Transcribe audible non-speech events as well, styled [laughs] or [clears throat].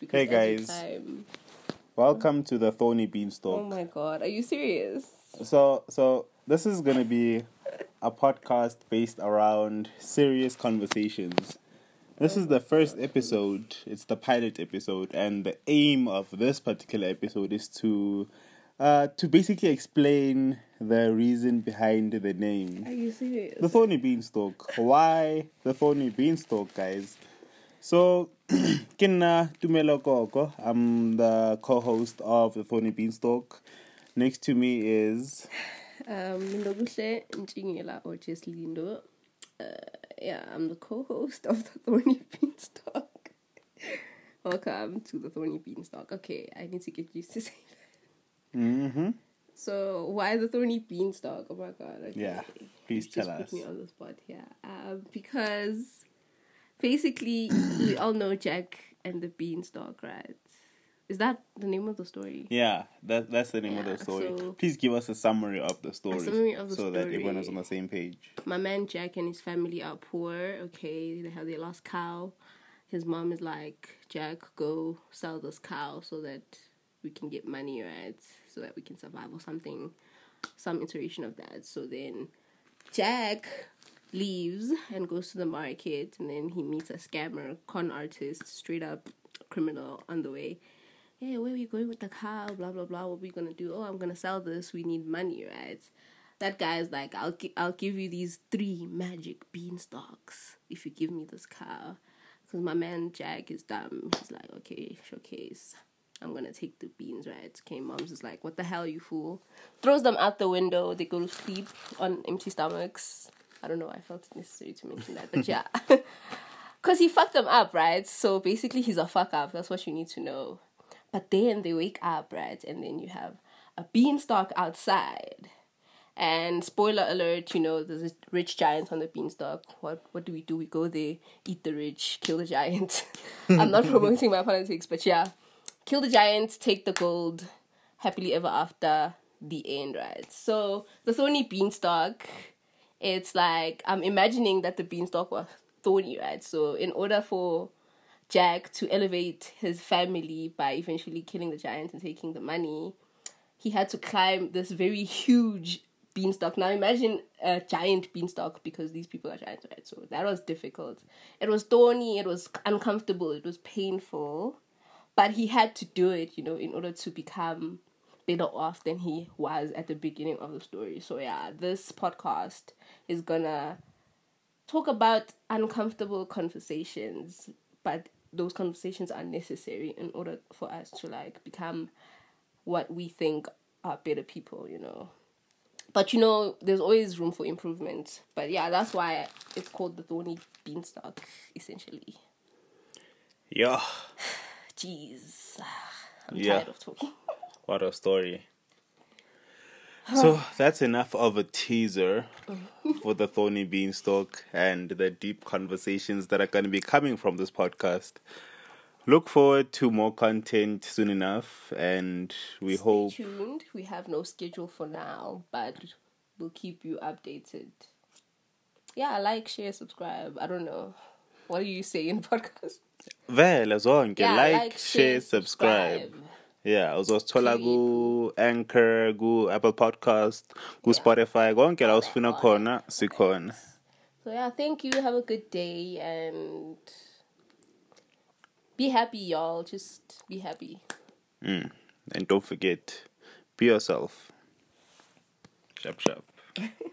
because Hey, guys. Welcome to the Thorny Beanstalk. Oh my god, are you serious? So, so this is gonna be a podcast based around serious conversations. This is the first episode. It's the pilot episode, and the aim of this particular episode is to, uh, to basically explain the reason behind the name. Are you serious? The Thorny Beanstalk. Why the Thorny Beanstalk, guys? So, [clears throat] Kinna Tumelo Koko. I'm the co-host of the Thorny Beanstalk. Next to me is Um, Nchingela or just Lindo. Uh, yeah, I'm the co-host of the Thorny [laughs] Beanstalk. Welcome to the Thorny Beanstalk. Okay, I need to get used to [laughs] saying that. mm-hmm. So, why the Thorny Beanstalk? Oh my god. Okay. Yeah, please You tell just us. Put me on the spot here. Um, because basically, we all know Jack and the Beanstalk, right? Is that the name of the story? Yeah, that that's the name of the story. so- Please give us a summary of the story, summary of the so that everyone is on the same page. my man Jack and his family are poor. Okay, they have their last cow. His mom is like, Jack, go sell this cow so that we can get money, right? So that we can survive or something, some iteration of that. So then Jack leaves and goes to the market, and then he meets a scammer, con artist, straight up criminal on the way. Hey, where are we going with the cow? Blah blah blah. What are we gonna do? Oh, I'm gonna sell this. We need money, right? That guy's like, I'll gi- I'll give you these three magic beanstalks if you give me this cow. Cause my man Jack is dumb. He's like, okay, showcase. I'm gonna take the beans, right? Okay, mom's is like, what the hell, you fool? Throws them out the window. They go to sleep on empty stomachs. I don't know. I felt it necessary to mention that, but [laughs] yeah, [laughs] cause he fucked them up, right? So basically, he's a fuck up. That's what you need to know. But then they wake up, right? And then you have a beanstalk outside. And spoiler alert, you know, there's a rich giant on the beanstalk. What what do we do? We go there, eat the rich, kill the giant. [laughs] I'm not promoting my politics, but yeah. Kill the giant, take the gold, happily ever after, the end, right? So the thorny beanstalk, it's like I'm imagining that the beanstalk was thorny, right? So in order for Jack to elevate his family by eventually killing the giant and taking the money, he had to climb this very huge beanstalk. Now imagine a giant beanstalk because these people are giants, right? So that was difficult. It was thorny, it was uncomfortable, it was painful, but he had to do it, you know, in order to become better off than he was at the beginning of the story. So yeah, this podcast is gonna talk about uncomfortable conversations, but those conversations are necessary in order for us to like become what we think are better people, you know. But you know, there's always room for improvement. But yeah, that's why it's called the thorny beanstalk, essentially. Yeah, [sighs] Jeez. [sighs] I'm Yeah. tired of talking. What a story. [sighs] So that's enough of a teaser for the Thorny Beanstalk and the deep conversations that are going to be coming from this podcast. Look forward to more content soon enough, and we hope. Stay tuned. We have no schedule for now, but we'll keep you updated. Yeah, like, share, subscribe. I don't know. What do you say in [laughs] podcast? Vele zonke Yeah, like, share, subscribe. Yeah, uzosithola ku Anchor, ku Apple Podcast, ku Spotify, konke la usifuna khona sikhona. So yeah, thank you. Have a good day and be happy, y'all. Just be happy. Mm. And don't forget, be yourself. Sharp sharp. [laughs]